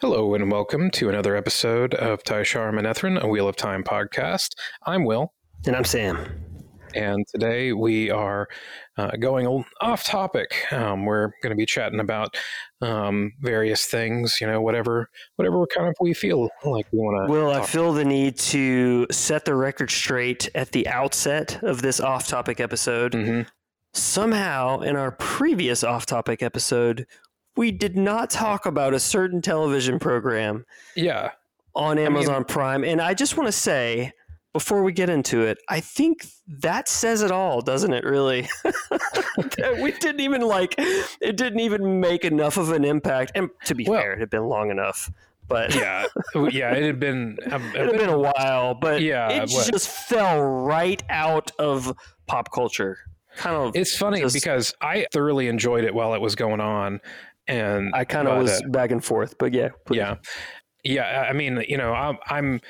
Hello and welcome to another episode of Tai'shar Manetheren, a Wheel of Time podcast. I'm Will. And I'm Sam. And today we are uh, going off topic. Um, we're going to be chatting about um, various things, you know, whatever, whatever kind of we feel like we want to. Well, I feel the need to set the record straight at the outset of this off topic episode. Mhm. Somehow, in our previous off topic episode, we did not talk about a certain television program Yeah, on Amazon Prime. And I just want to say, before we get into it, I think that says it all, doesn't it, really? We didn't even like, it didn't even make enough of an impact. And to be Well- fair, it had been long enough. But yeah, yeah. It had been. um, a it had been a while, but Yeah, it what- just fell right out of pop culture. Kind of, It's funny just- because I thoroughly enjoyed it while it was going on, and I kind of was uh, back and forth, but yeah, please. yeah yeah i mean you know i'm i'm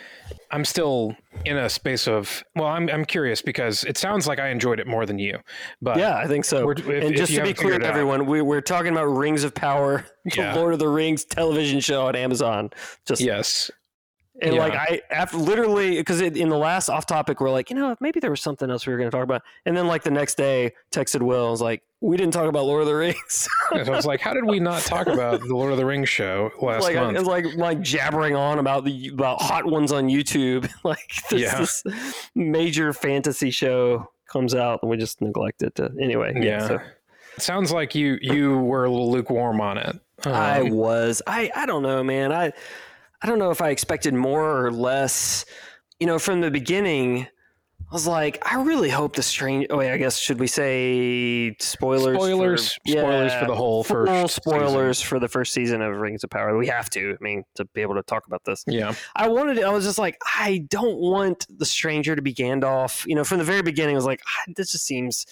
i'm still in a space of well i'm i'm curious because it sounds like i enjoyed it more than you but yeah, I think so. If- and just to be clear to everyone, we, we're talking about Rings of Power, the Yeah. Lord of the Rings television show on Amazon. Just yes and yeah. like I after literally because in the last off topic we're like you know maybe there was something else we were going to talk about, and then like the next day texted Will and was like we didn't talk about Lord of the Rings. i was like how did we not talk about the lord of the rings show last like month it's like like jabbering on about the about hot ones on YouTube. like this, Yeah. this major fantasy show comes out and we just neglect it. To, anyway, yeah. yeah so it sounds like you you were a little lukewarm on it Um, I was I I don't know, man. I I don't know if I expected more or less. You know, from the beginning. I was like, I really hope the strange. Oh, wait, I guess should we say spoilers? spoilers for, spoilers for the whole first spoilers for the first season of Rings of Power. We have to. I mean, to be able to talk about this. yeah I wanted. I was just like, I don't want the stranger to be Gandalf. You know, from the very beginning, I was like, ah, this just seems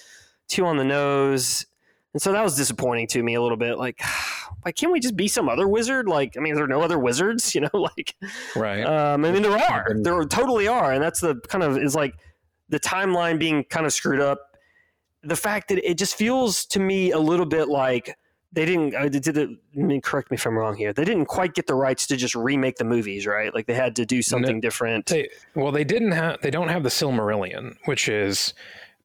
too on the nose, and so that was disappointing to me a little bit. Like, like, can't we just be some other wizard? Like, I mean, there are no other wizards. You know, like, right um, I mean, there are. There totally are, and that's the kind of is like the timeline being kind of screwed up. The fact that it just feels to me a little bit like they didn't. Uh, did it, I mean, correct me if I'm wrong here. They didn't quite get the rights to just remake the movies, right? Like they had to do something different. They, well, they didn't have. They don't have the Silmarillion, which is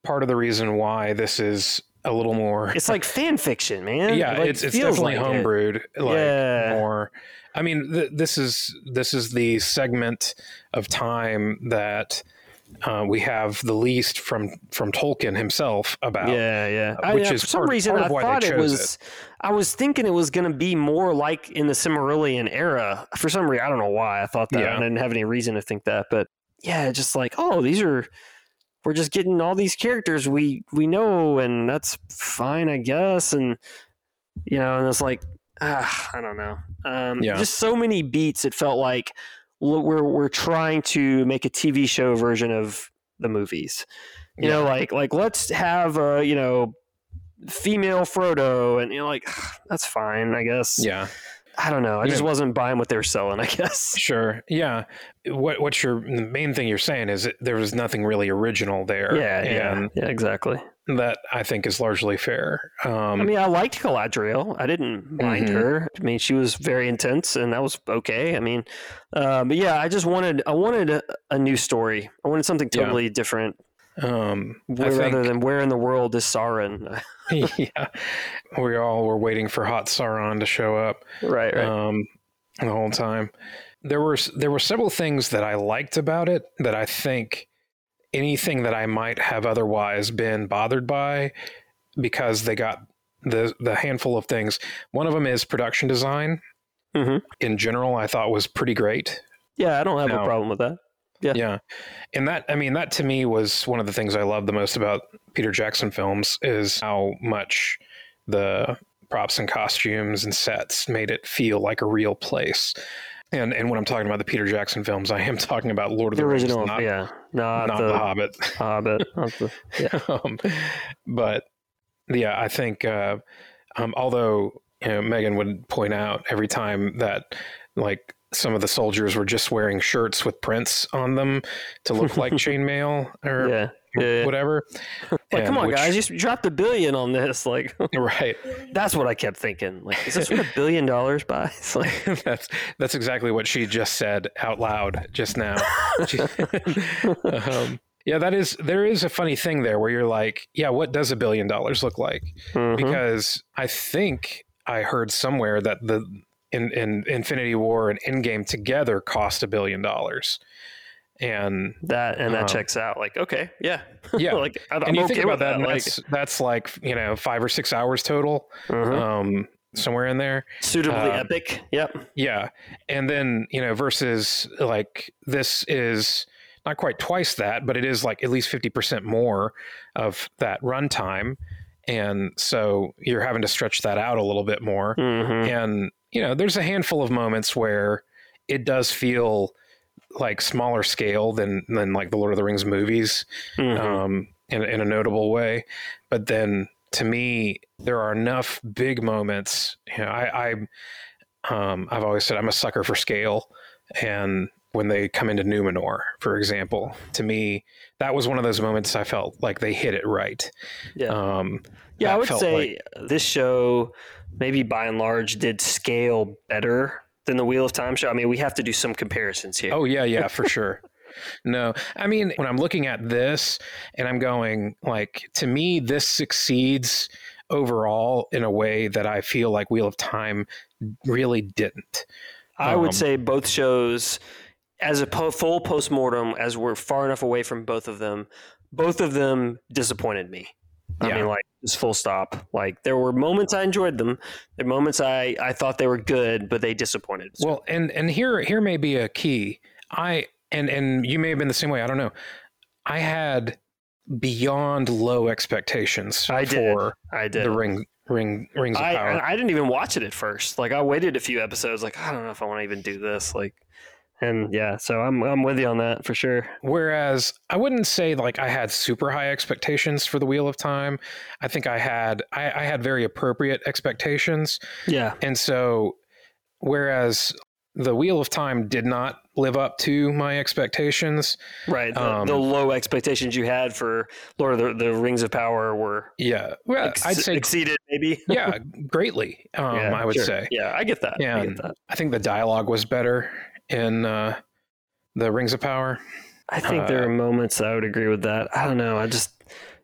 part of the reason why this is a little more. It's like fan fiction, man. yeah, Like, it's it's feels definitely like it. homebrewed. Like Yeah. more. I mean, th- this is this is the segment of time that uh, we have the least from from Tolkien himself about. Yeah, yeah. uh, I- which uh, is for some part- reason part I of why they thought it was. I was thinking it was going to be more like in the Silmarillion era. For some reason, I don't know why I thought that. Yeah. I didn't have any reason to think that, but yeah, just like oh, these are. We're just getting all these characters we we know, and that's fine, I guess. And you know, and it's like ah, I don't know. Um, Yeah. Just so many beats. It felt like we're we're trying to make a TV show version of the movies you know like like let's have a you know female frodo and you know like that's fine i guess Yeah, i don't know i You just know- wasn't buying what they were selling i guess sure. Yeah, what what your the main thing you're saying is there was nothing really original there. yeah yeah yeah exactly that I think is largely fair. Um, i mean i liked galadriel i didn't mind Mhm. her i mean she was very intense and that was okay i mean uh, but yeah i just wanted i wanted a, a new story i wanted something Yeah. totally different um, where, rather than where in the world is sauron yeah, we all were waiting for Hot Sauron to show up right right um, the whole time. There were there were several things that I liked about it that I think anything that I might have otherwise been bothered by because they got the the handful of things. One of them is production design. Mhm. In general, I thought was pretty great. yeah i don't have No. a problem with that Yeah. Yeah. And that, I mean, that to me was one of the things I love the most about Peter Jackson films is how much the props and costumes and sets made it feel like a real place. And and when I'm talking about the Peter Jackson films, I am talking about Lord of the the, Rings, original not, yeah not, not the, the Hobbit. Hobbit. the- yeah. um, but yeah, I think uh, um, although you know, Megan would point out every time that like some of the soldiers were just wearing shirts with prints on them to look like chainmail or yeah, yeah, yeah. whatever. Like, come on, which- guys, you dropped a billion on this. Like, right. that's what I kept thinking. Like, is this what a billion dollars buys? Like, that's that's exactly what she just said out loud just now. Um, yeah, that is there is a funny thing there where you're like, yeah, what does a billion dollars look like? mhm. Because I think I heard somewhere that the in, in Infinity War and Endgame together cost a billion dollars. And that and that um, checks out. Like, okay, yeah, yeah, like I, I'm and you okay think about that, that. like, that's that's like you know five or six hours total, mhm. um, somewhere in there. suitably uh, epic. Yep. Yeah. And then, you know, versus like this is not quite twice that, but it is like at least 50% more of that runtime. And so you're having to stretch that out a little bit more. hmm And, you know, there's a handful of moments where it does feel like smaller scale than, than like the Lord of the Rings movies Mhm. um, in, in a notable way. But then to me, there are enough big moments. You know, I, I um, I've always said I'm a sucker for scale, and when they come into Numenor, for example, to me that was one of those moments I felt like they hit it right. yeah. Um, Yeah, I would say this show, maybe by and large, did scale better than the Wheel of Time show. I mean, we have to do some comparisons here. Oh yeah, yeah, for sure. No, I mean when I'm looking at this and I'm going like to me this succeeds overall in a way that I feel like Wheel of Time really didn't. I would um, say both shows, as a po- full postmortem, as we're far enough away from both of them, both of them disappointed me. I Yeah. mean, like just full stop. Like there were moments I enjoyed them. There were moments I I thought they were good, but they disappointed. So, Well, and and here here may be a key. I and and you may have been the same way. I don't know. I had beyond low expectations I did. for I did. the ring ring rings of I, power. I didn't even watch it at first. Like I waited a few episodes. Like I don't know if I want to even do this. Like, and yeah, so I'm I'm with you on that for sure. Whereas I wouldn't say like I had super high expectations for the Wheel of Time. I think I had I, I had very appropriate expectations, Yeah, and so whereas the Wheel of Time did not live up to my expectations. right. The, Um, the low expectations you had for Lord of the, the Rings of Power were Yeah, well, ex- I'd say exceeded maybe. yeah, greatly. Um, Yeah, I would sure. say. Yeah, I get that. I Yeah, get that. I think the dialogue was better in uh, the Rings of Power. I think there Uh, are moments I would agree with that. I don't know. I just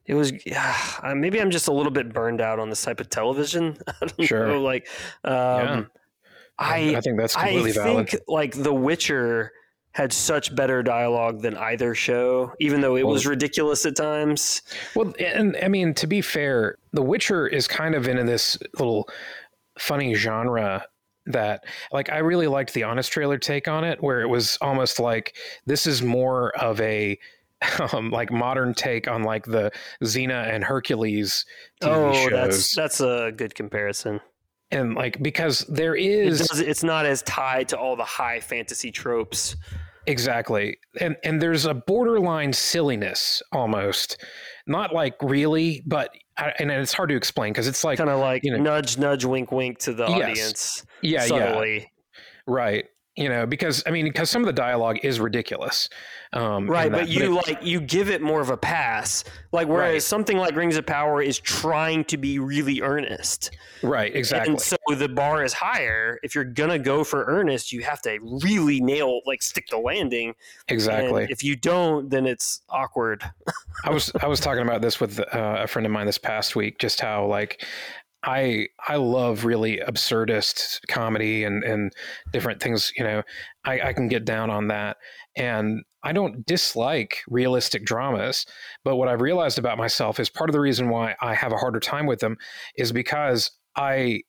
it was yeah, uh, maybe I'm just a little bit burned out on this type of television. I don't Sure. know. Like um, I I think that's I completely valid. I think like The Witcher had such better dialogue than either show, even though it Well- was ridiculous at times. Well, and I mean, to be fair, The Witcher is kind of in this little funny genre that, like, I really liked the Honest Trailer take on it, where it was almost like this is more of a um, like modern take on like the Xena and Hercules TV oh, shows, that's that's a good comparison. and like because there is It does, it's not as tied to all the high fantasy tropes. Exactly. And and there's a borderline silliness almost. Not like really, but I- and it's hard to explain because it's like Kind of like you know- nudge, nudge, wink, wink to the Yes. audience. yeah, yeah, subtly. right. You know, because I mean, because some of the dialogue is ridiculous, um, Right, but you it- like you give it more of a pass. Like whereas Right. something like Rings of Power is trying to be really earnest. right, exactly, And so the bar is higher. If you're gonna go for earnest, you have to really nail like stick the landing. exactly. And if you don't, then it's awkward. I was I was talking about this with uh, a friend of mine this past week. Just how like I I love really absurdist comedy and and different things. You know, I, I can get down on that, and I don't dislike realistic dramas. But what I've realized about myself is part of the reason why I have a harder time with them is because I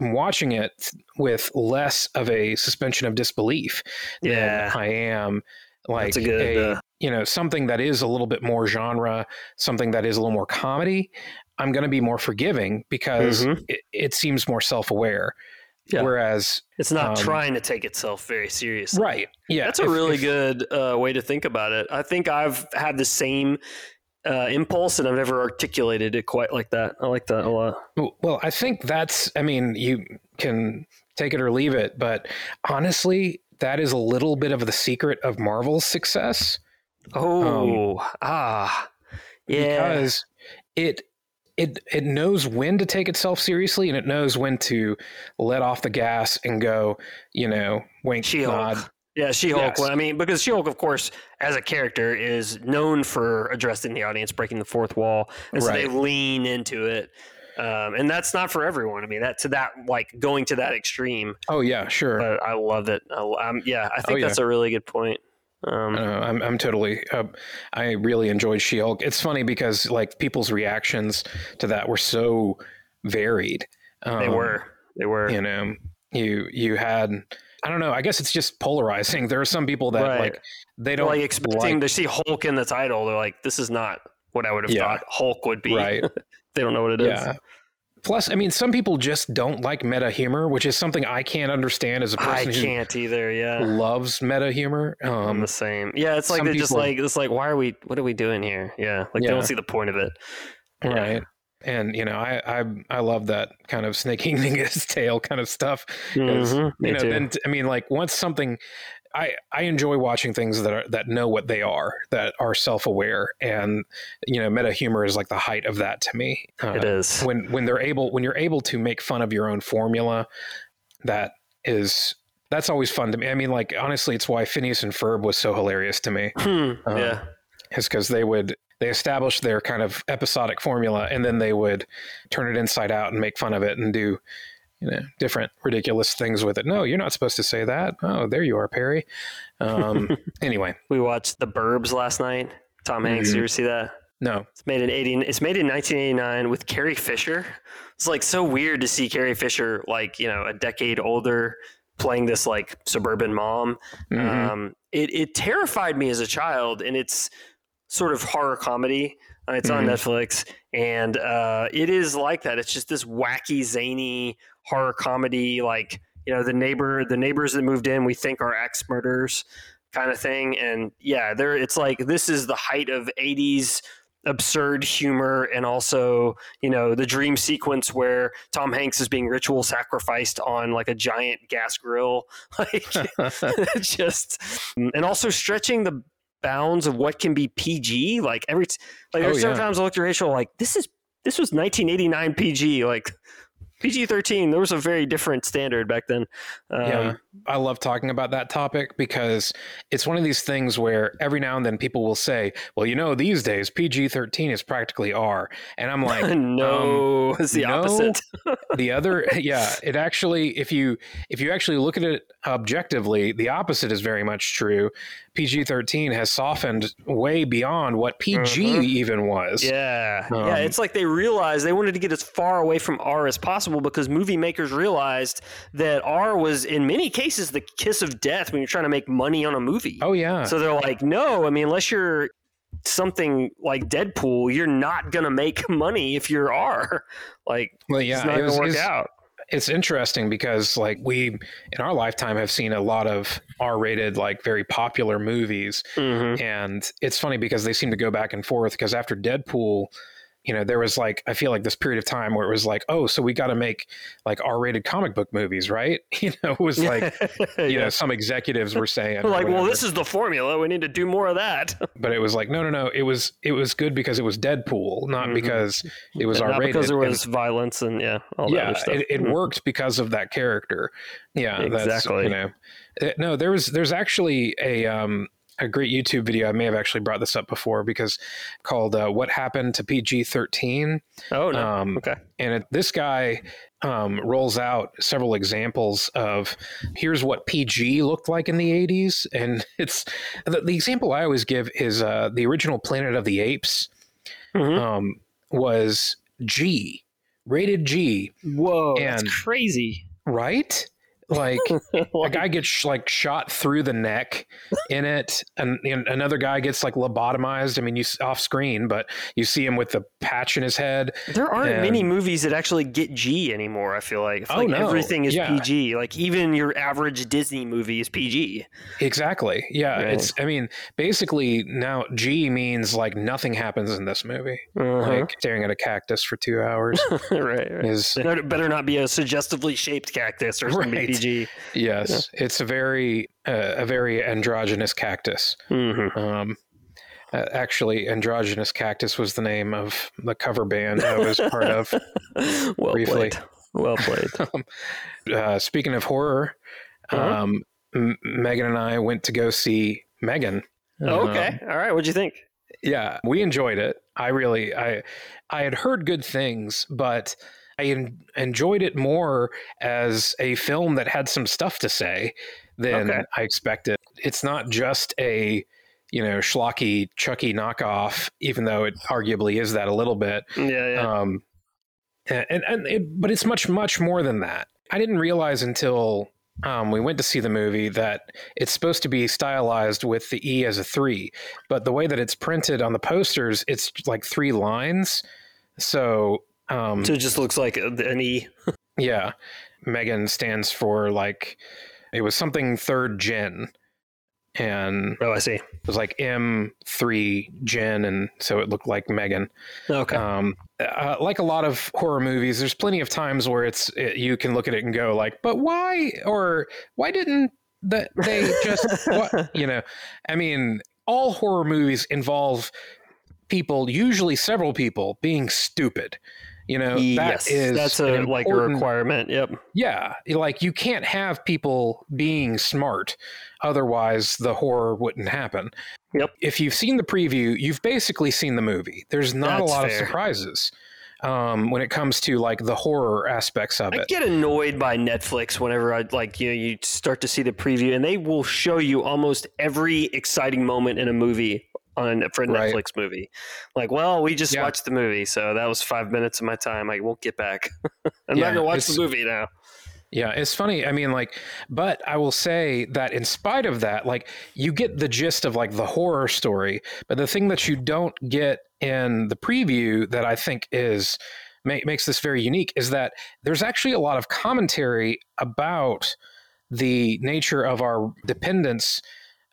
am watching it with less of a suspension of disbelief Yeah. than I am like That's a good, uh, you know something that is a little bit more genre something that is a little more comedy i'm going to be more forgiving because Mhm. it, it seems more self-aware Yeah. whereas It's not Um, trying to take itself very seriously. right yeah That's a if- really if- good uh, way to think about it. I think I've had the same uh, impulse, and I've never articulated it quite like that. I like that a lot. well i think that's i mean you can take it or leave it but honestly that is a little bit of the secret of marvel's success Oh, ah, yeah. because it it it knows when to take itself seriously and it knows when to let off the gas and go, you know, wink, She-Hulk. nod. Yeah, She Hulk. Yes. I mean, because She Hulk, of course, as a character, is known for addressing the audience, breaking the fourth wall, and so they lean into it. Um, and that's not for everyone. I mean, that to that like going to that extreme. Oh yeah, sure. But I love it. I, um, yeah, I think Oh, yeah. that's a really good point. Um, Uh, I'm I'm totally. Uh, I really enjoyed She-Hulk. It's funny because like people's reactions to that were so varied. Um, they were. They were. You know, you you had. I don't know. I guess it's just polarizing. There are some people that Right. like they don't like expecting like- to see Hulk in the title. They're like, this is not what I would have Yeah. thought Hulk would be. right. they don't know what it is. Yeah. Plus, I mean, some people just don't like meta humor, which is something I can't understand as a person who can't either. Yeah. loves meta humor. I'm Um, the same. Yeah, it's like they're just people- like it's like why are we what are we doing here? Yeah, like they don't see the point of it. Yeah. right. And you know, I I I love that kind of snake eating his tail kind of stuff. Mhm, me you know, too. then I mean, like once something, I I enjoy watching things that are that know what they are, that are self aware, and you know, meta humor is like the height of that to me. Uh, it is. when when they're able when you're able to make fun of your own formula, that is that's always fun to me. I mean, like honestly, it's why Phineas and Ferb was so hilarious to me. Hmm, Uh, yeah. Is because they would they established their kind of episodic formula, and then they would turn it inside out and make fun of it and do you know different ridiculous things with it. No, you're not supposed to say that. Oh, there you are, Perry. Um, anyway, We watched The Burbs last night. Tom Hanks, Mhm. you ever see that? no, It's made in 80 it's made in 1989 with Carrie Fisher. It's like so weird to see Carrie Fisher like, you know, a decade older playing this like suburban mom. Mhm. Um, it, it terrified me as a child, and it's sort of horror comedy. Uh, it's on Mhm. Netflix, and uh, it is like that. It's just this wacky, zany horror comedy, like you know the neighbor, the neighbors that moved in, we think are ex murders, kind of thing. And yeah, there, it's like this is the height of '80s absurd humor and also you know the dream sequence where tom hanks is being ritual sacrificed on like a giant gas grill like just and also stretching the bounds of what can be PG. Like every like Oh, there's yeah. times I looked at Rachel like this is this was 1989 PG. Like PG 13. There was a very different standard back then. Um, yeah, I love talking about that topic because it's one of these things where every now and then people will say, "Well, you know, these days PG thirteen is practically R," and I'm like, no, it's the no. opposite. the other yeah it actually if you if you actually look at it objectively the opposite is very much true pg-13 has softened way beyond what pg Mhm. even was Yeah. yeah. Um, It's like they realized they wanted to get as far away from R as possible because movie makers realized that R was, in many cases, the kiss of death when you're trying to make money on a movie. oh yeah So they're like, no, I mean, unless you're something like Deadpool, you're not going to make money if you're R. Like, well yeah, it's not it gonna work out. It's interesting because like we in our lifetime have seen a lot of r-rated like very popular movies Mhm. and it's funny because they seem to go back and forth because after deadpool you know there was like i feel like this period of time where it was like oh so we got to make like r-rated comic book movies right you know it was like you Yeah. know some executives were saying like, well, this is the formula. We need to do more of that. but it was like no no no it was it was good because it was deadpool not Mhm. because it was r-rated because there And- was violence and, yeah, all that yeah other stuff. it, it Mhm. worked because of that character yeah that's Exactly. you know Uh, no there was there's actually a um a great YouTube video. I may have actually brought this up before because called uh, "What Happened to PG-13." Oh, no. Um, okay. and it, this guy um, rolls out several examples of here's what PG looked like in the 80s. And it's the, the example I always give is uh, the original Planet of the Apes Mhm. um, was G, rated G, Whoa, and- that's crazy. right? Like a guy gets sh- like shot through the neck in it, and, and another guy gets like lobotomized. I mean, you off screen, but you see him with the patch in his head. There aren't many movies that actually get G anymore. I feel like, Oh, like no. everything is Yeah. PG. Like even your average Disney movie is PG. Exactly. Yeah. Right. It's. I mean, basically now G means like nothing happens in this movie. Uh-huh. Like staring at a cactus for two hours right, right. is Better, better not be a suggestively shaped cactus or something Right. PG. yes. It's a very uh, a very androgynous cactus. Mm-hmm. Um, Uh, actually, Androgynous Cactus was the name of the cover band I was part of. well briefly. played. Well played. Uh, speaking of horror, Uh-huh. um, M- Megan and I went to go see Megan. Oh, okay. All right. What'd you think? yeah we enjoyed it i really i i had heard good things but i en- enjoyed it more as a film that had some stuff to say than Okay. i expected it's not just a you know schlocky chucky knockoff even though it arguably is that a little bit Yeah, yeah. um and and, and it, but it's much much more than that i didn't realize until um, we went to see the movie that it's supposed to be stylized with the E as a three, but the way that it's printed on the posters, it's like three lines. So, um, so it just looks like an E. yeah, Megan stands for like it was something third gen, and Oh, I see. it was like M three gen, and so it looked like Megan. Okay. Um, uh, like a lot of horror movies, there's plenty of times where it's it, you can look at it and go like, "But why?" or "Why didn't that they just?" what? You know, I mean, all horror movies involve people, usually several people, being stupid. You know, yes, that is that's a like a requirement. Yep. yeah, like you can't have people being smart, otherwise the horror wouldn't happen. Yep. If you've seen the preview, you've basically seen the movie. There's not That's a lot fair. of surprises um, when it comes to like the horror aspects of I it. get annoyed by Netflix whenever I like you know you start to see the preview and they will show you almost every exciting moment in a movie on for a Right. Netflix movie. Like, well, we just Yeah. watched the movie, so that was five minutes of my time. I won't get back. I'm Yeah, not gonna watch the movie now. Yeah, it's funny. I mean, like, but I will say that in spite of that, like, you get the gist of like the horror story. But the thing that you don't get in the preview that I think is ma- makes this very unique is that there's actually a lot of commentary about the nature of our dependence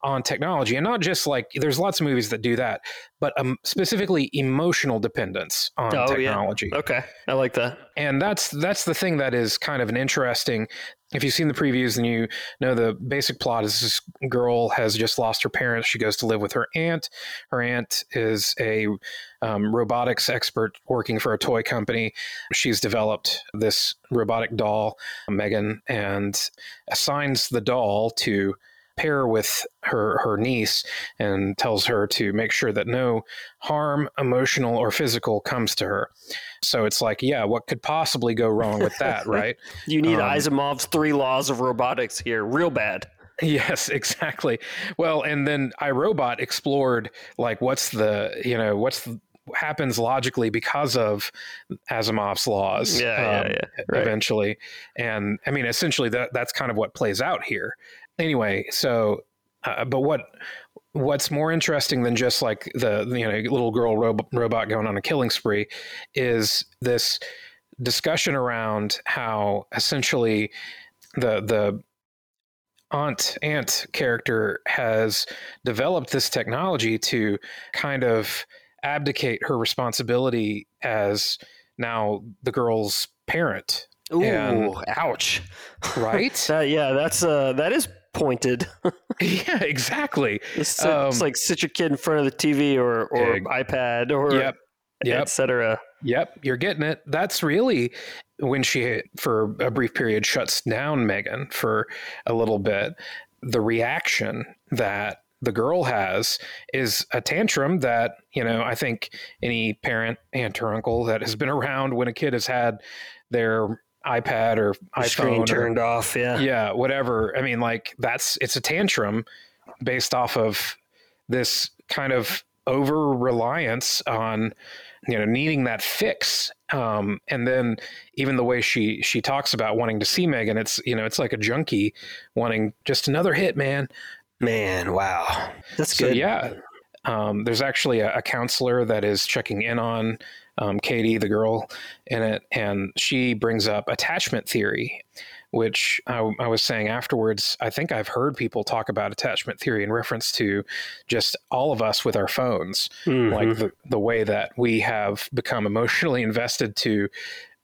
on technology and not just like there's lots of movies that do that but um, specifically emotional dependence on Oh, yeah. technology Okay, I like that. and that's that's the thing that is kind of an interesting if you've seen the previews and you know the basic plot is this girl has just lost her parents she goes to live with her aunt her aunt is a um, robotics expert working for a toy company she's developed this robotic doll megan and assigns the doll to pair with her her niece and tells her to make sure that no harm emotional or physical comes to her so it's like, yeah, what could possibly go wrong with that, right? You need Um, Asimov's three laws of robotics here, real bad. yes, exactly. Well, and then iRobot explored like what's the, you know, what's the, happens logically because of Asimov's laws. Yeah, yeah, um, yeah. Right. Eventually, and I mean, essentially, that that's kind of what plays out here. Anyway, so, uh, but what what's more interesting than just like the you know little girl rob- robot going on a killing spree is this discussion around how essentially the the aunt aunt character has developed this technology to kind of abdicate her responsibility as now the girl's parent Ooh, and- ouch. right That yeah, that's uh that is pointed. yeah exactly It's, Um, it's like sit your kid in front of the TV or or Eg- iPad or yep yep etc. Yep, you're getting it. That's really when she, for a brief period, shuts down Megan for a little bit. The reaction that the girl has is a tantrum that, you know, I think any parent, aunt, or uncle that has been around when a kid has had their iPad or Screen iPhone or, turned off. Yeah. yeah, whatever. I mean, like that's it's a tantrum based off of this kind of over reliance on you know needing that fix um, and then even the way she she talks about wanting to see megan it's you know it's like a junkie wanting just another hit man Man, wow, that's so good. yeah um, there's actually a, a counselor that is checking in on um, katie the girl in it and she brings up attachment theory which I, I was saying afterwards i think i've heard people talk about attachment theory in reference to just all of us with our phones Mhm. like the, the way that we have become emotionally invested to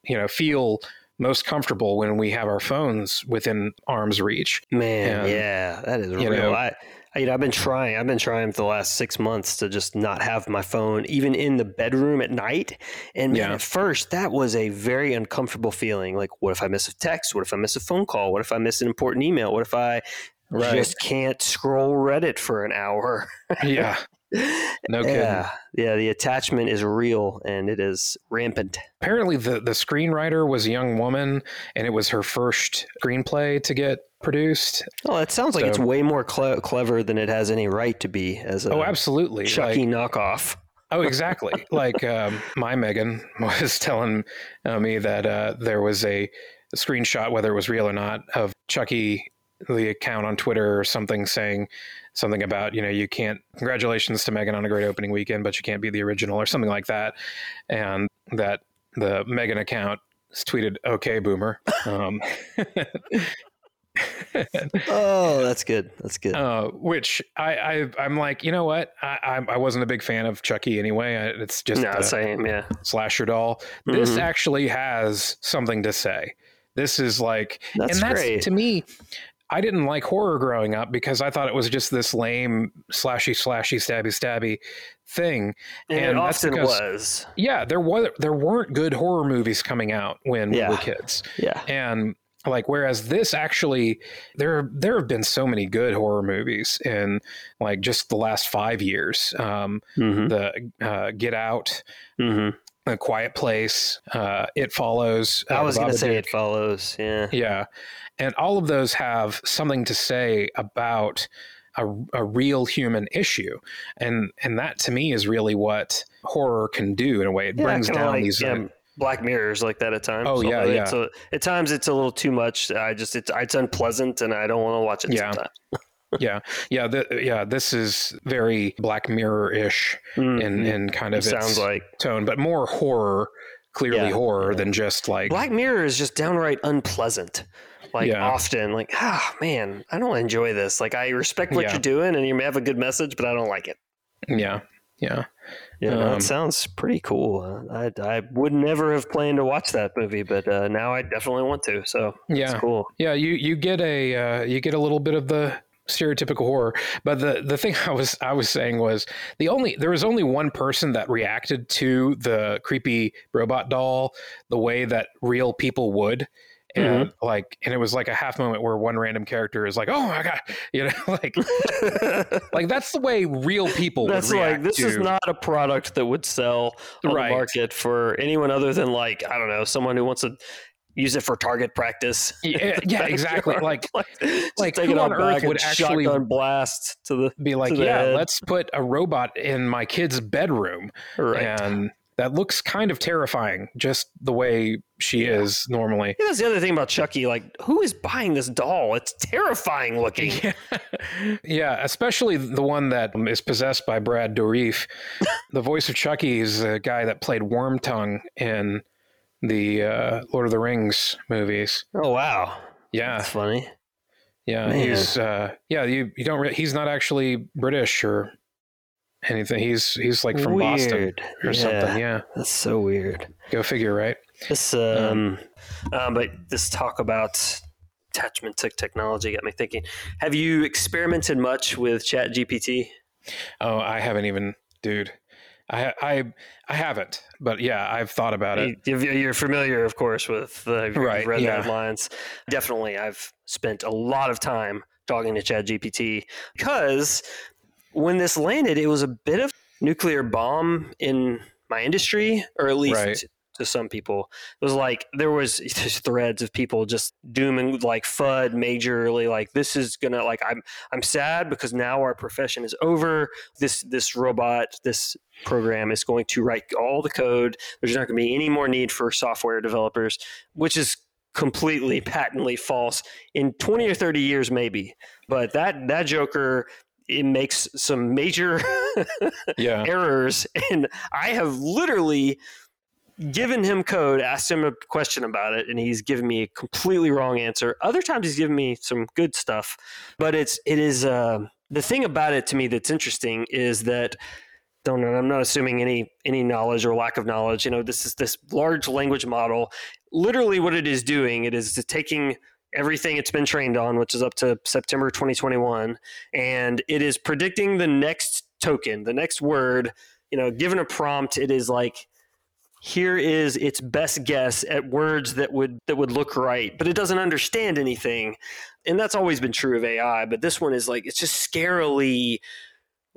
you know feel most comfortable when we have our phones within arm's reach man, and, yeah, that is real. know- I you know, I've been trying. I've been trying for the last six months to just not have my phone even in the bedroom at night. And man, Yeah. at first, that was a very uncomfortable feeling. Like, what if I miss a text? What if I miss a phone call? What if I miss an important email? What if I Right. just can't scroll Reddit for an hour? yeah. No kidding. yeah, yeah. The attachment is real and it is rampant. Apparently, the, the screenwriter was a young woman, and it was her first screenplay to get produced. Oh, it sounds like it's way more cle- clever than it has any right to be as a Oh, absolutely. Chucky Like- knockoff. Oh, exactly. like um, my Megan was telling uh, me that uh, there was a, screenshot, whether it was real or not, of Chucky, the account on Twitter or something saying something about, you know, you can't, congratulations to Megan on a great opening weekend, but you can't be the original or something like that. And that the Megan account tweeted, okay, boomer. Um, Oh, that's good. That's good. uh, which I, I, I'm like, you know what? I, I, I wasn't a big fan of Chucky anyway. I, it's just no, same. Yeah. slasher doll. This Mhm. actually has something to say. This is like, That's and that's great. to me. I didn't like horror growing up because I thought it was just this lame slashy, slashy, stabby, stabby thing. And, and it often because- was. Yeah, there was there weren't good horror movies coming out when Yeah. we were kids, Yeah. and like whereas this actually there there have been so many good horror movies in like just the last five years. Um, Mm-hmm. the uh, Get Out, Mm-hmm. a Quiet Place, uh, It Follows. I uh, was to say it follows. Yeah. Yeah, and all of those have something to say about a, a real human issue, and and that to me is really what horror can do in a way. It Yeah, brings down like, these. yeah, uh, Black Mirrors like that at times. Oh, yeah, yeah. It's a, at times it's a little too much. I just it's it's unpleasant and I don't want to watch it. Yeah. yeah, yeah, th- yeah. This is very Black Mirror ish in Mhm. in kind of It sounds like tone, but more horror, clearly Yeah, horror than just like Black Mirror is just downright unpleasant. Like Yeah. often, like ah man, I don't enjoy this. Like I respect what Yeah. you're doing and you may have a good message, but I don't like it. yeah, yeah. Yeah, Um, that sounds pretty cool. I I would never have planned to watch that movie, but uh, now I definitely want to. So Yeah. it's cool. Yeah, you you get a uh, you get a little bit of the stereotypical horror, but the the thing I was I was saying was the only there was only one person that reacted to the creepy robot doll the way that real people would. And mm-hmm. like, and it was like a half moment where one random character is like, "Oh my god," you know, like, like that's the way real people. That's would like react this to, is not a product that would sell on Right. the market for anyone other than like I don't know someone who wants to use it for target practice. Yeah, yeah, exactly. Like, just like, who on earth would actually- blast to the be like, yeah, let's put a robot in my kid's bedroom. right. and that looks kind of terrifying just the way she Yeah. is normally Yeah, that's the other thing about Chucky. Like, who is buying this doll? It's terrifying looking. yeah. yeah especially the one that is possessed by brad dourif the voice of chucky is a guy that played wormtongue in the uh, lord of the rings movies Oh wow, yeah that's funny. yeah Man. he's uh, yeah you, you don't re- he's not actually british or anything he's he's like from boston or Yeah, something yeah That's so weird. go figure right This um, um, but this talk about attachment to technology got me thinking. Have you experimented much with Chat GPT? Oh, I haven't even, dude. I I I haven't, but yeah, I've thought about it. You're familiar, of course, with you've Right, read yeah. the headlines. Definitely, I've spent a lot of time talking to ChatGPT because when this landed, it was a bit of nuclear bomb in my industry, or at least Right. To some people. It was like there was just threads of people just dooming like FUD majorly, like this is gonna like I'm I'm sad because now our profession is over. This this robot, this program is going to write all the code. There's not going to be any more need for software developers, which is completely patently false in 20 or 30 years maybe but that that joker it makes some major Yeah, errors and i have literally given him code asked him a question about it and he's given me a completely wrong answer other times he's given me some good stuff but it's it is uh, the thing about it to me that's interesting is that don't know i'm not assuming any any knowledge or lack of knowledge you know this is this large language model literally what it is doing it is taking everything it's been trained on, which is up to September 2021, and it is predicting the next token, the next word. You know, given a prompt, it is like here is its best guess at words that would that would look right, but it doesn't understand anything. And that's always been true of AI, but this one is like it's just scarily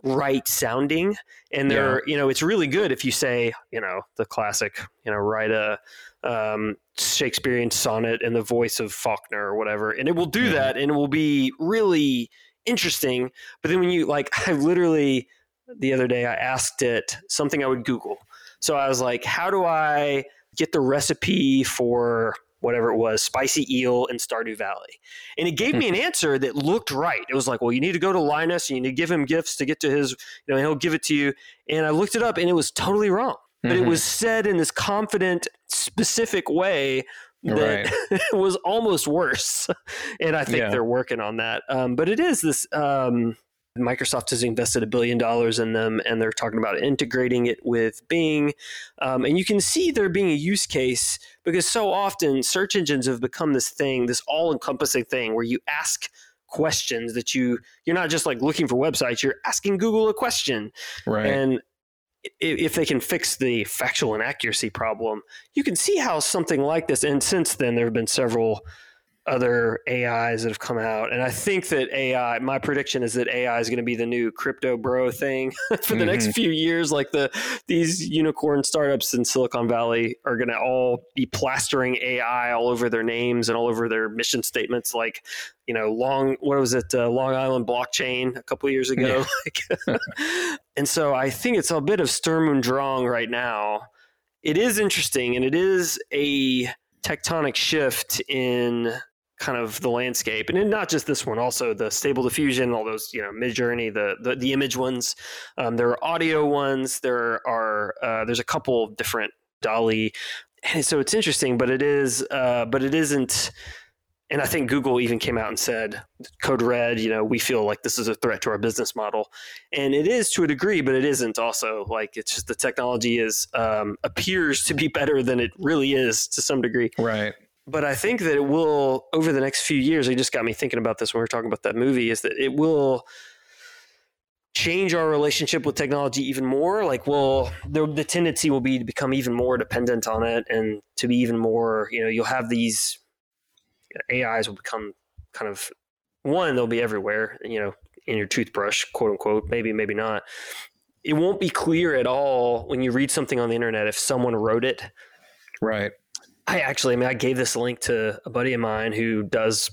right sounding and they're yeah. you know it's really good if you say you know the classic you know write a um, Shakespearean sonnet in the voice of Faulkner or whatever, and it will do mm-hmm. that, and it will be really interesting. But then when you like, I literally the other day I asked it something I would Google. So I was like, how do I get the recipe for whatever it was, spicy eel in Stardew Valley. And it gave me an answer that looked right. It was like, well, you need to go to Linus and you need to give him gifts to get to his, you know, he'll give it to you. And I looked it up and it was totally wrong but mm-hmm. it was said in this confident, specific way that right. was almost worse. and I think yeah. they're working on that. Um, but it is this. Um, Microsoft has invested a billion dollars in them, and they're talking about integrating it with Bing. Um, and you can see there being a use case because so often search engines have become this thing, this all-encompassing thing, where you ask questions that you you're not just like looking for websites you're asking google a question right and if they can fix the factual inaccuracy problem, you can see how something like this. And since then, there have been several other AIs that have come out. And I think that AI, my prediction is that AI is going to be the new crypto bro thing for the mm-hmm. next few years. Like the these unicorn startups in Silicon Valley are going to all be plastering AI all over their names and all over their mission statements. Like, you know, long, what was it, uh, Long Island blockchain a couple years ago. Yeah. and so I think it's a bit of Sturm und Drang right now. It is interesting and it is a tectonic shift in kind of the landscape and not just this one also the stable diffusion all those you know midjourney the the, the image ones um, there are audio ones there are uh, there's a couple different DALL-E and so it's interesting but it is uh, but it isn't and I think Google even came out and said, "Code Red, you know, we feel like this is a threat to our business model," and it is to a degree, but it isn't. Also, like it's just the technology is um, appears to be better than it really is to some degree. Right but I think that it will over the next few years. It just got me thinking about this when we are talking about that movie. Is that it will change our relationship with technology even more? Like, well, the, the tendency will be to become even more dependent on it, and to be even more. You know, you'll have these AIs will become kind of one. They'll be everywhere. You know, in your toothbrush, quote unquote. Maybe, maybe not. It won't be clear at all when you read something on the internet if someone wrote it. Right I actually, I mean, I gave this link to a buddy of mine who does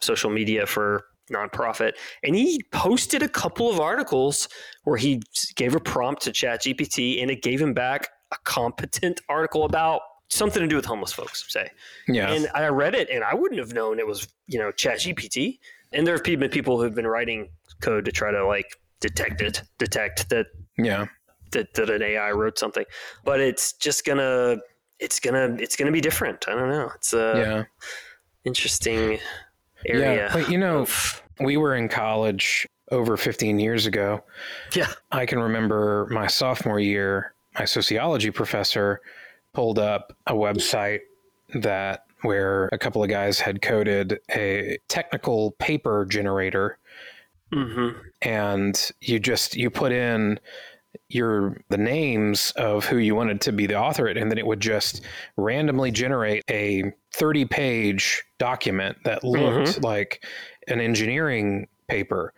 social media for nonprofit, and he posted a couple of articles where he gave a prompt to ChatGPT, and it gave him back a competent article about something to do with homeless folks. Say, yeah. And I read it, and I wouldn't have known it was you know ChatGPT. And there have been people who've been writing code to try to like detect it, detect that. Yeah. That, that an AI wrote something, but it's just gonna it's gonna it's gonna be different. I don't know. It's a yeah. interesting area. Yeah, but you know, of... we were in college over 15 years ago. Yeah, I can remember my sophomore year. My sociology professor pulled up a website that where a couple of guys had coded a technical paper generator. Mm-hmm. And you just you put in your the names of who you wanted to be the author it and then it would just randomly generate a 30 page document that looked mm-hmm. like an engineering paper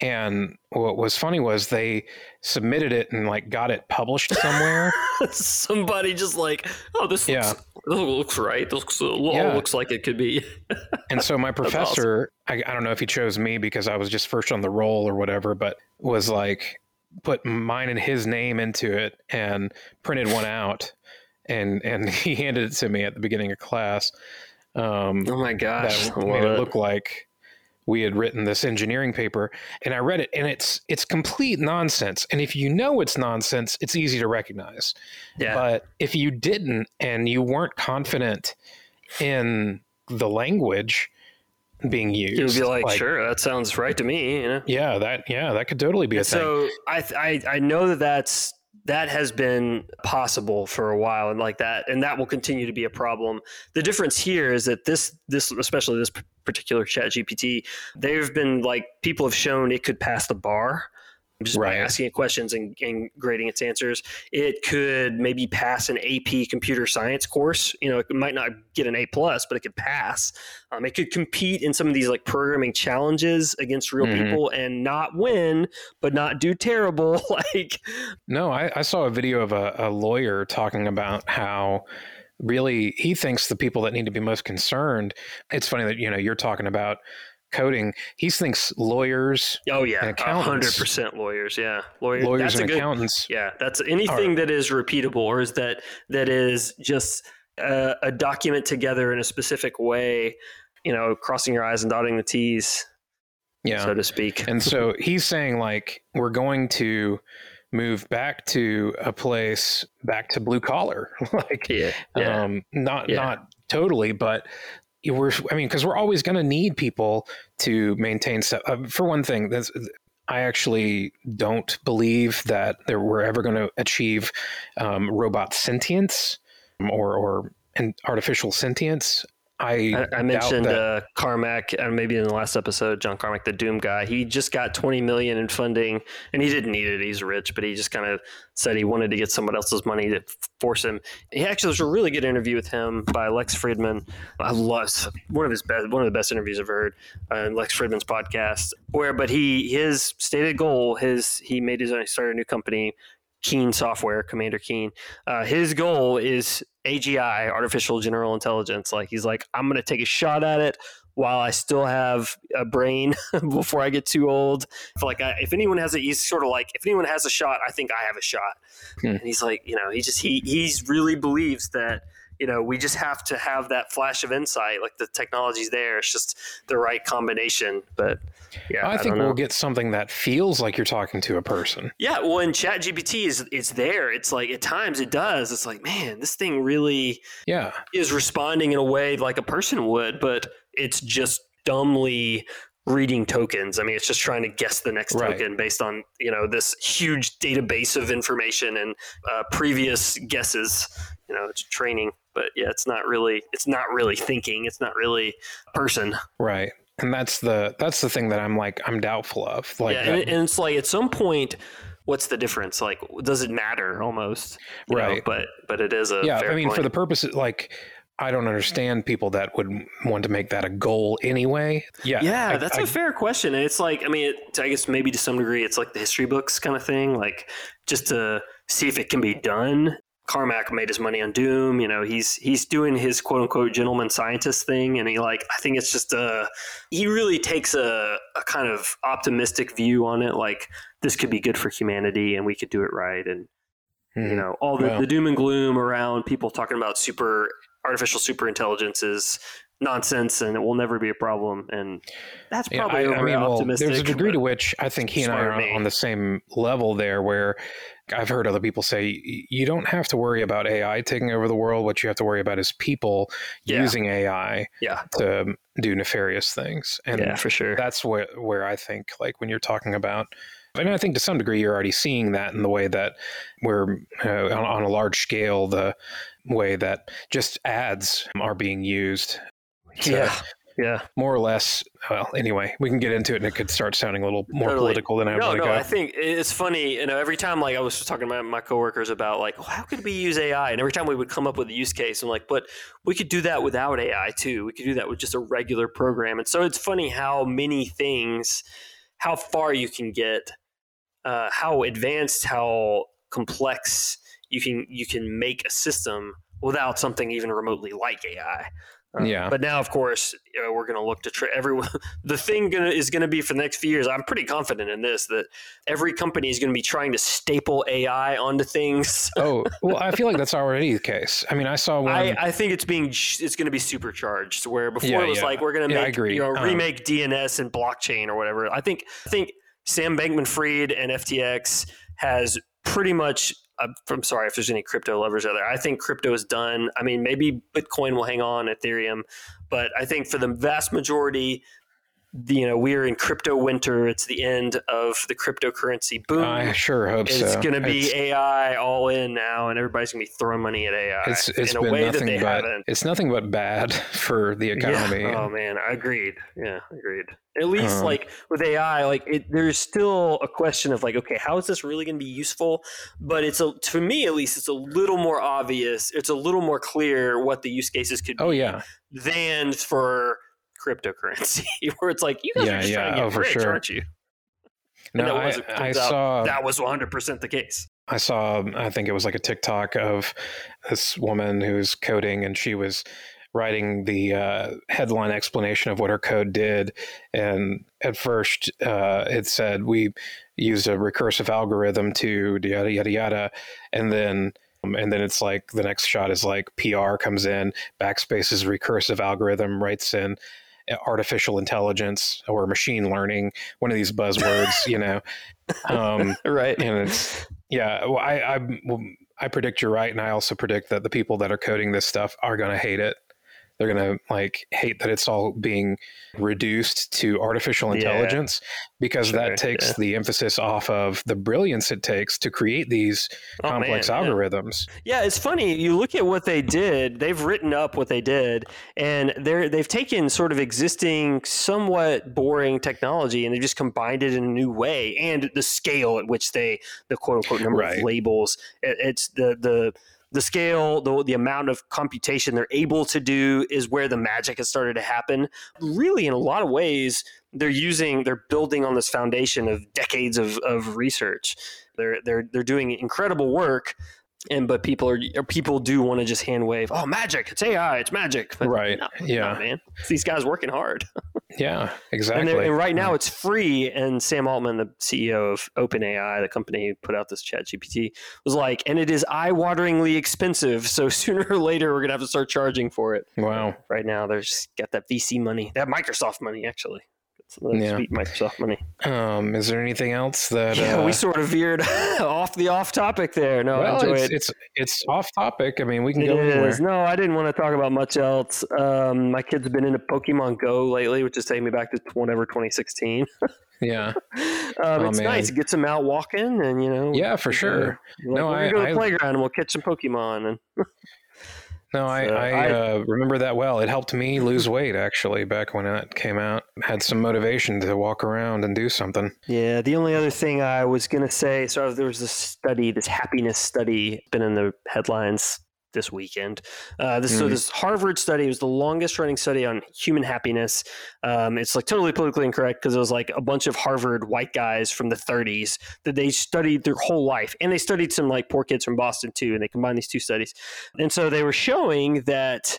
and what was funny was they submitted it and like got it published somewhere somebody just like oh this yeah. looks, this looks right this looks, yeah. looks like it could be and so my professor awesome. I, I don't know if he chose me because i was just first on the roll or whatever but was like put mine and his name into it and printed one out and and he handed it to me at the beginning of class. Um, oh my gosh. that made it. look like we had written this engineering paper and i read it and it's it's complete nonsense. And if you know it's nonsense it's easy to recognize. Yeah. but if you didn't and you weren't confident in the language being used. You'd be like, like, sure, that sounds right to me. You know? Yeah, that yeah, that could totally be a so thing. So I, I I know that that's that has been possible for a while and like that and that will continue to be a problem the difference here is that this this especially this particular chat gpt they've been like people have shown it could pass the bar just right. by asking it questions and, and, grading its answers. It could maybe pass an AP computer science course. You know, it might not get an A plus, but it could pass. Um, it could compete in some of these like programming challenges against real mm-hmm. people and not win, but not do terrible. like, no, I, I, saw a video of a, a lawyer talking about how really he thinks the people that need to be most concerned. It's funny that you know you're talking about coding. He thinks lawyers. Oh yeah, hundred percent lawyers. Yeah, lawyers. Lawyers and good, accountants. Yeah, that's anything are, that is repeatable or is that that is just a, a document together in a specific way. You know, crossing your I's and dotting the T's. Yeah, so to speak. And so he's saying like we're going to move back to a place back to blue collar like yeah, yeah. um not yeah. not totally but we're i mean because we're always going to need people to maintain stuff uh, for one thing that's I actually don't believe that there, we're ever going to achieve um, robot sentience or, or artificial sentience. I, I, I mentioned uh, Carmack, and uh, maybe in the last episode, John Carmack, the Doom guy. He just got 20 million in funding, and he didn't need it. He's rich, but he just kind of said he wanted to get someone else's money to force him. He actually was a really good interview with him by Lex Fridman. I love one of his best, one of the best interviews I've heard on Lex Fridman's podcast. Where, but he his stated goal, his he made his own, he started a new company Keen Software, Commander Keen. Uh, his goal is AGI, artificial general intelligence. Like he's like, I'm going to take a shot at it while I still have a brain before I get too old. Like I, if anyone has a, he's sort of like, if anyone has a shot, I think I have a shot. Hmm. And he's like, you know, he just he he's really believes that you know, we just have to have that flash of insight. Like the technology's there, it's just the right combination. But yeah, I, I think we'll get something that feels like you're talking to a person. Yeah, well, in Chat GPT is it's there. It's like at times it does. It's like, man, this thing really yeah is responding in a way like a person would, but it's just dumbly reading tokens. I mean, it's just trying to guess the next right. token based on you know this huge database of information and uh, previous guesses. You know, it's training but yeah, it's not really it's not really thinking. It's not really a person. Right. And that's the that's the thing that I'm like I'm doubtful of. Like, yeah, and, and it's like at some point what's the difference? Like, does it matter almost? right. Know? But but it is a yeah. I mean, point. for the purpose, like I don't understand people that would want to make that a goal anyway. Yeah, yeah, I, that's I, a fair question. And it's like, I mean, it, I guess maybe to some degree, it's like the history books kind of thing, like just to see if it can be done. Carmack made his money on Doom. You know, he's he's doing his quote unquote gentleman scientist thing, and he like I think it's just a he really takes a, a kind of optimistic view on it. Like this could be good for humanity, and we could do it right. And mm-hmm. you know, all the, the doom and gloom around people talking about super artificial super intelligence is nonsense and it will never be a problem. And that's probably yeah, I, I mean, well, optimistic. There's a degree to which I think he and I are on the same level there, where I've heard other people say you don't have to worry about AI taking over the world. What you have to worry about is people yeah. using AI yeah. to do nefarious things. And yeah, for sure. That's where where I think like when you're talking about and I think to some degree you're already seeing that in the way that we're uh, on, on, a large scale, the way that just ads are being used. To, yeah yeah, more or less. Well, anyway, we can get into it, and it could start sounding a little more totally. political than I no, no. Go. I think it's funny. You know, every time like I was talking to my coworkers about like, well, how could we use AI? And every time we would come up with a use case, I'm like, but we could do that without AI too. We could do that with just a regular program. And so it's funny how many things, how far you can get, uh, how advanced, how complex you can you can make a system without something even remotely like AI. Uh, yeah. But now, of course, you know, we're going to look to tra- everyone. The thing gonna, is going to be for the next few years. I'm pretty confident in this that every company is going to be trying to staple AI onto things. oh well, I feel like that's already the case. I mean, I saw one. I, I think it's being it's going to be supercharged. Where before yeah, it was yeah. like we're going to yeah, make you know um, remake DNS and blockchain or whatever. I think I think Sam Bankman-Fried and FTX has pretty much I'm sorry if there's any crypto lovers out there. I think crypto is done. I mean, maybe Bitcoin will hang on, Ethereum, but I think for the vast majority, you know we're in crypto winter. It's the end of the cryptocurrency boom. I sure hope it's so. It's going to be It's- AI all in now, and everybody's going to be throwing money at AI It's it's in a way that nothing they but haven't. it's nothing but bad for the economy. Yeah. Oh man, I agreed. Yeah, agreed. At least Um, like with AI, like it, there's still a question of like, okay, how is this really going to be useful? But it's a to me at least, it's a little more obvious. It's a little more clear what the use cases could be Oh yeah, than for cryptocurrency, where it's like you guys Yeah, are just trying to get oh, rich, sure. aren't you? And no, that I, was, I out saw that was 100 percent the case. I saw I think it was like a TikTok of this woman who's coding and she was writing the uh, headline explanation of what her code did. And at first uh, it said we used a recursive algorithm to yada yada yada. And then um, and then it's like the next shot is like PR comes in backspace's recursive algorithm writes in artificial intelligence or machine learning one of these buzzwords you know? Um, Right. and it's yeah well, i I, I predict you're right and i also predict that the people that are coding this stuff are going to hate it they're going to like hate that it's all being reduced to artificial Yeah. intelligence because Sure, that takes yeah. the emphasis off of the brilliance it takes to create these Oh, complex man, yeah. algorithms Yeah, it's funny. You look at what they did. They've written up what they did, and they're they've taken sort of existing, somewhat boring technology, and they've just combined it in a new way. And the scale at which they, the quote unquote number Right. of labels, it, it's the the the scale, the the amount of computation they're able to do is where the magic has started to happen. Really, in a lot of ways, they're using, they're building on this foundation of decades of, of research. They're they're they're doing incredible work and but people are or people do want to just hand wave oh magic it's ai it's magic. But Right, no, yeah. no, man. It's these guys working hard. Yeah exactly they're- and right now it's free and sam altman the ceo of openai the company who put out this chat gpt was like and it is eye-wateringly expensive so sooner or later we're gonna have to start charging for it. Wow. Right now they're just got that vc money that microsoft money actually some of that Yeah. sweet microsoft money um, is there anything else that yeah uh, we sort of veered off the off topic there no i well, enjoy it's, it it's it's off topic i mean we can It go anywhere is. No, I didn't want to talk about much else. Um, my kids have been into Pokemon Go lately, which is taking me back to whenever 2016. yeah Um, Oh, it's man. nice. It gets them out walking, and you know. yeah for sure Like, No, we're I- gonna go to the I- playground and we'll catch some Pokemon. And No, I, So I, I- uh, remember that well. It helped me lose weight actually back when it came out. Had some motivation to walk around and do something. yeah, the only other thing I was gonna say, so there was this study, this happiness study, been in the headlines this weekend. Uh, this so Mhm. this Harvard study was the longest running study on human happiness. Um, it's like totally politically incorrect because it was like a bunch of Harvard white guys from the 30s that they studied their whole life, and they studied some like poor kids from Boston too, and they combined these two studies, and so they were showing that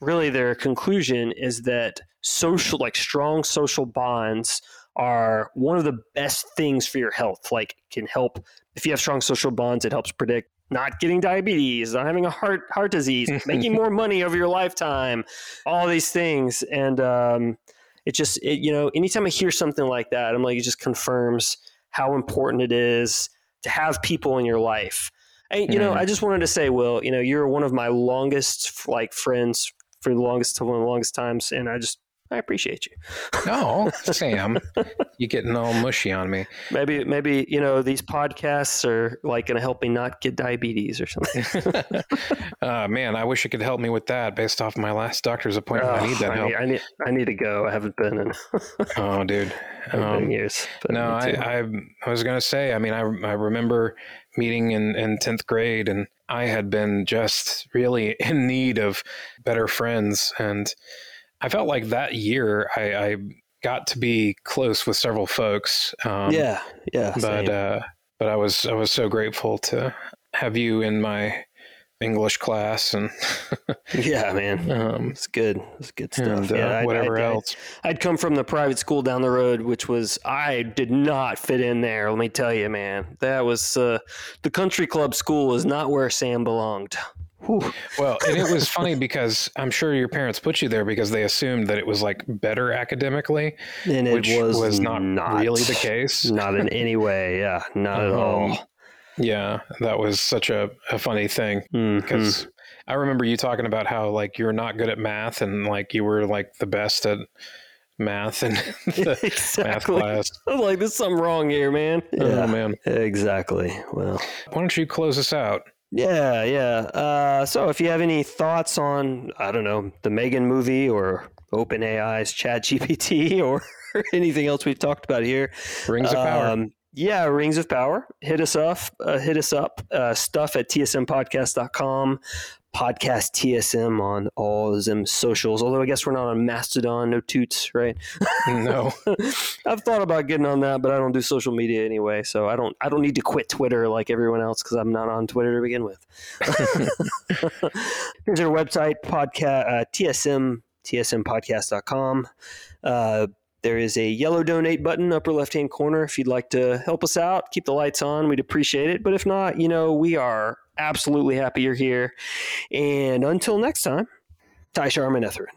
really their conclusion is that social, like strong social bonds, are one of the best things for your health. Like can help if you have strong social bonds, it helps predict not getting diabetes, not having a heart heart disease, making more money over your lifetime, all these things. And um, it just it, you know, anytime I hear something like that, I'm like, it just confirms how important it is to have people in your life. And you know, Mhm. I just wanted to say, Will, you know, you're one of my longest like friends for the longest one of the longest times, and I just I appreciate you. Oh, Sam, you getting all mushy on me? Maybe maybe you know these podcasts are like going to help me not get diabetes or something. uh, man, I wish it could help me with that. Based off my last doctor's appointment, I need that I help. need, I need I need to go. I haven't been in, Oh, dude. Um, years. no. I, I I was gonna say. I mean, I I remember meeting in in tenth grade, and I had been just really in need of better friends, and I felt like that year I, I got to be close with several folks. Um, yeah, yeah. but uh, but I was I was so grateful to have you in my English class and yeah, man. um, It's good. It's good stuff. and uh, yeah, I'd- whatever I'd, I'd- else. I'd come from the private school down the road, which was I did not fit in there. Let me tell you, man. That was uh, the country club school is not where Sam belonged. Whew. Well, and it was funny because I'm sure your parents put you there because they assumed that it was like better academically, And which it was, was, not, really the case. Not in any way. Yeah, not at Um, all. Yeah, that was such a, a funny thing because I remember you talking about how like you were not good at math and like you were like the best at math and exactly. math class. I was like, there's something wrong here, man. Oh man, exactly. Well, why don't you close us out? Yeah, yeah. Uh, so if you have any thoughts on, I don't know, the Megan movie or OpenAI's Chat GPT or anything else we've talked about here, Rings of power. um, yeah, Rings of Power. Hit us up. Uh, hit us up. Uh, stuff at tsmpodcast.com. Podcast TSM on all of them socials. Although I guess we're not on Mastodon. No toots, right? no, I've thought about getting on that, but I don't do social media anyway. So I don't. I don't need to quit Twitter like everyone else because I'm not on Twitter to begin with. Here's our website, podcast uh, TSM tsmpodcast.com. Uh, there is a yellow donate button upper left hand corner if you'd like to help us out, keep the lights on. We'd appreciate it. But if not, you know, we are absolutely happy you're here. And until next time, Tai'shar Manetheren.